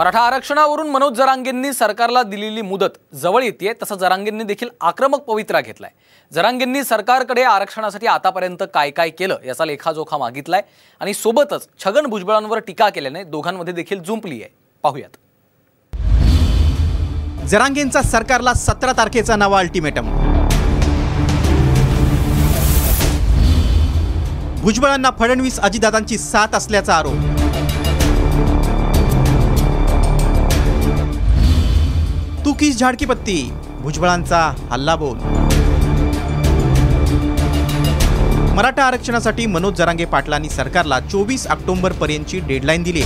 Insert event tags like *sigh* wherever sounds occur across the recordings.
मराठा आरक्षणावरून मनोज जरांगेंनी सरकारला दिलेली मुदत जवळ येते तसं जरांगेंनी देखील आक्रमक पवित्रा घेतलाय. जरांगेंनी सरकारकडे आरक्षणासाठी आतापर्यंत काय काय केलं याचा लेखाजोखा मागितलाय आणि सोबतच छगन भुजबळांवर टीका केल्याने दोघांमध्ये देखील जुंपली आहे. पाहूयात. जरांगेंचा सरकारला सतरा तारखेचा नवा अल्टिमेटम भुजबळांना फडणवीस अजितदादांची साथ असल्याचा आरोप. तू किस झाड की पत्ती भुजबळांचा हल्ला बोल मराठा आरक्षणासाठी मनोज जरांगे पाटलांनी सरकारला चोवीस ऑक्टोबर पर्यंतची डेडलाईन दिली.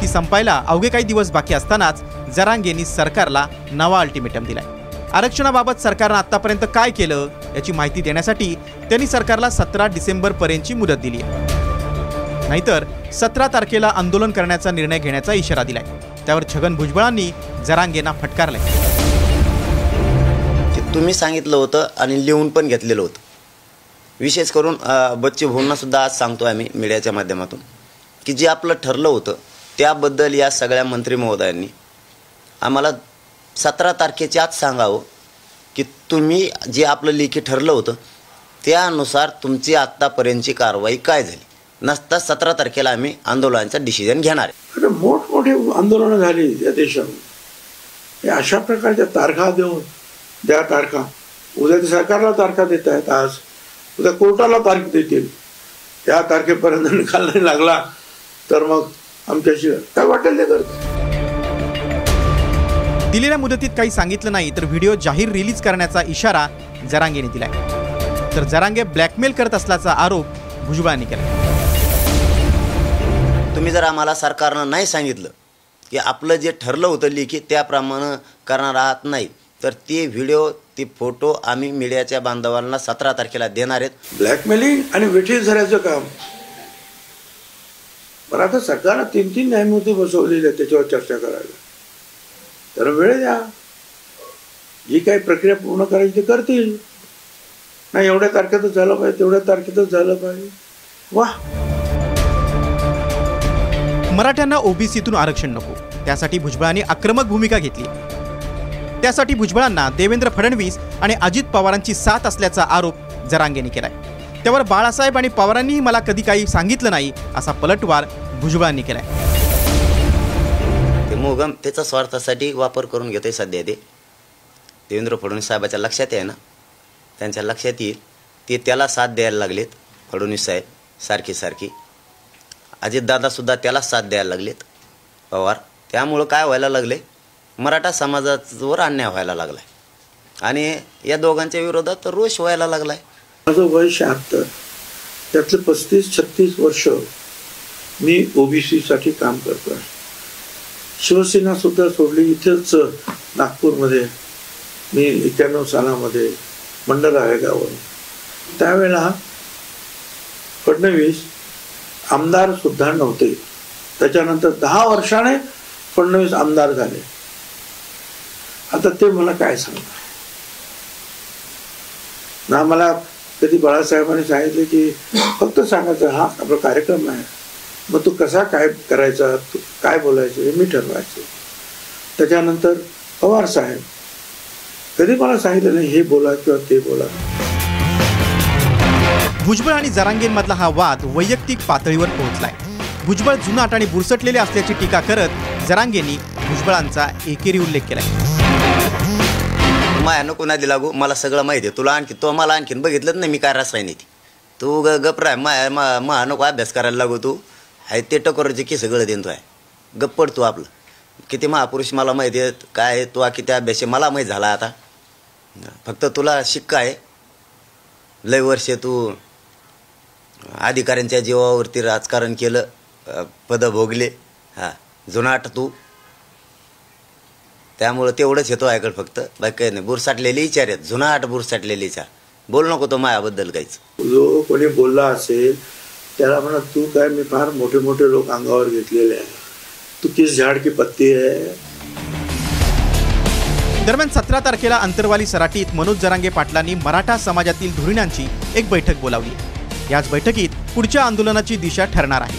ती संपायला अवघे काही दिवस बाकी असतानाच जरांगेंनी सरकारला नवा अल्टिमेटम दिलाय. आरक्षणाबाबत सरकारनं आतापर्यंत काय केलं याची माहिती देण्यासाठी त्यांनी सरकारला सतरा डिसेंबर पर्यंतची मुदत दिली आहे नाहीतर सतरा तारखेला आंदोलन करण्याचा निर्णय घेण्याचा इशारा दिलाय. त्यावर छगन भुजबळांनी जरांगेंना फटकारले. ते तुम्ही सांगितलं होतं आणि लिहून पण घेतलेलं होतं. विशेष करून अ, बच्चे भाऊंना सुद्धा आज सांगतो आम्ही मीडियाच्या माध्यमातून की जे आपलं ठरलं होतं त्याबद्दल या सगळ्या मंत्री महोदयांनी आम्हाला सतरा तारखेच्या आत सांगावं की तुम्ही जे आपलं लेखी ठरलं होतं त्यानुसार तुमची आत्तापर्यंतची कारवाई काय झाली? नसता सतरा तारखेला आम्ही आंदोलनाचा डिसिजन घेणार आहे. अरे मोठमोठी आंदोलनं झाली या देशामध्ये हे अशा प्रकारच्या तारखा देऊन द्या तारखा. उद्या ते सरकारला तारखा देत आहेत आज. उद्या कोर्टाला तारीख देतील. त्या तारखेपर्यंत *laughs* निकाल नाही लागला तर मग आमच्याशी काय वाटेल ते करतो दिलेल्या मुदतीत काही सांगितलं नाही तर व्हिडिओ जाहीर रिलीज करण्याचा इशारा जरांगेने दिलाय. तर जरांगे ब्लॅकमेल करत असल्याचा आरोप भुजबळांनी केला तुम्ही जर आम्हाला सरकारनं नाही सांगितलं की आपलं जे ठरलं होतं लिखित त्याप्रमाणे करणार आहात नाही तर ते व्हिडिओ ते फोटो आम्ही मीडियाच्या बांधवांना सतरा तारखेला देणार आहेत. ब्लॅकमेलिंग आणि वेठीस धरायचं काम. पण आता सरकारनं तीन तीन न्यायमूर्ती बसवलेले आहेत त्याच्यावर चर्चा करायला. तर वेळ द्या. जी काही प्रक्रिया पूर्ण करायची ते करतील. नाही एवढ्या तारखेतच झालं पाहिजे तेवढ्या तारखेतच झालं पाहिजे. वा! मराठ्यांना ओबीसीतून आरक्षण नको. त्यासाठी भुजबळांनी आक्रमक भूमिका घेतली. त्यासाठी भुजबळांना देवेंद्र फडणवीस आणि अजित पवारांची साथ असल्याचा आरोप जरांगेने केलाय. त्यावर बाळासाहेब आणि पवारांनीही मला कधी काही सांगितलं नाही असा पलटवार भुजबळांनी केलाय. ते मोगम त्याचा स्वार्थासाठी वापर करून घेतोय सध्या ते. देवेंद्र फडणवीस साहेबाच्या लक्षात आहे ना? त्यांच्या लक्षात येईल. ते त्याला साथ द्यायला लागलेत फडणवीस साहेब सारखी सारखी. अजितदादासुद्धा त्याला साथ द्यायला लागलेत पवार. त्यामुळं काय व्हायला लागले? मराठा समाजावर अन्याय व्हायला लागलाय. आणि या दोघांच्या विरोधात रोष व्हायला लागलाय. माझं वय शहात्तर. त्यातलं पस्तीस छत्तीस वर्ष मी ओबीसीसाठी काम करतो आहे शिवसेना सुद्धा सोडली. इथेच नागपूरमध्ये मी एक्क्याण्णव सालामध्ये मंडळ आहे गावावर त्यावेळेला फडणवीस आमदार सुद्धा नव्हते. त्याच्यानंतर दहा वर्षाने फडणवीस आमदार झाले. आता ते मला काय सांगणार? ना मला कधी बाळासाहेबांनी सांगितले की फक्त सांगायचं हा आपला कार्यक्रम आहे. मग तू कसा काय करायचा? तू काय बोलायचं? हे मी ठरवायचं. त्याच्यानंतर पवार साहेब कधी मला सांगितलं नाही हे बोला किंवा ते बोला. भुजबळ आणि जरांगेंमधला हा वाद वैयक्तिक पातळीवर पोहोचलाय. भुजबळ जुनाट आणि बुरसटलेले असल्याची टीका करत जरांगेंनी भुजबळांचा एकेरी उल्लेख केलाय. माया नको ना दिला गो मला सगळं माहिती आहे. तुला आणखी तो मला आणखीन बघितलंच नाही मी काय रासायनिक. तू ग गपराय माया मा मा नको अभ्यास करायला लागू तू. आहे ते टकोरचे की सगळं देतो आहे गप्प पडतो तू आपलं. किती महापुरुष मला माहिती आहेत. काय आहे? तू किती अभ्यास आहे? मला माहीत झाला आता. फक्त तुला शिक्का आहे. लय वर्ष तू अधिकाऱ्यांच्या जीवावरती राजकारण केलं पदं भोगले. हां जुनाट तू त्यामुळं तेवढंच येतो ऐकड फक्त. बाकी काही नाही. बुरसाटलेले विचार आहेत. जुनाट बुरसाटलेले विचार. बोल नको तो मायाबद्दल काहीच. जो कोणी बोलला असेल त्याला म्हणा तू काय मी फार मोठे मोठे लोक अंगावर घेतलेले आहे. तू किस झाड की पत्ती है? दरम्यान सतरा तारखेला अंतरवाली सराटीत मनोज जरांगे पाटलांनी मराठा समाजातील धुरीणांची एक बैठक बोलावली. याच बैठकीत पुढच्या आंदोलनाची दिशा ठरणार आहे.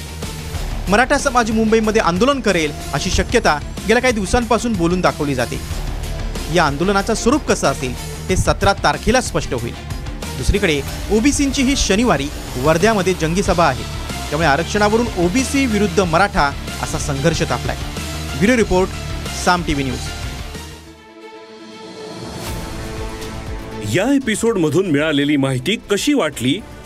मराठा समाज मुंबईमध्ये आंदोलन करेल अशी शक्यता गेल्या काही दिवसांपासून बोलून दाखवली जाते. या आंदोलनाचं स्वरूप कसं असेल हे सतरा तारखेला स्पष्ट होईल. दुसरीकडे ओबीसींची ही शनिवारी वर्ध्यामध्ये जंगी सभा आहे. त्यामुळे आरक्षणावरून ओबीसी विरुद्ध मराठा असा संघर्ष तापलाय. Bureau report Saam TV news. या एपिसोड मधून मिळालेली माहिती कशी वाटली?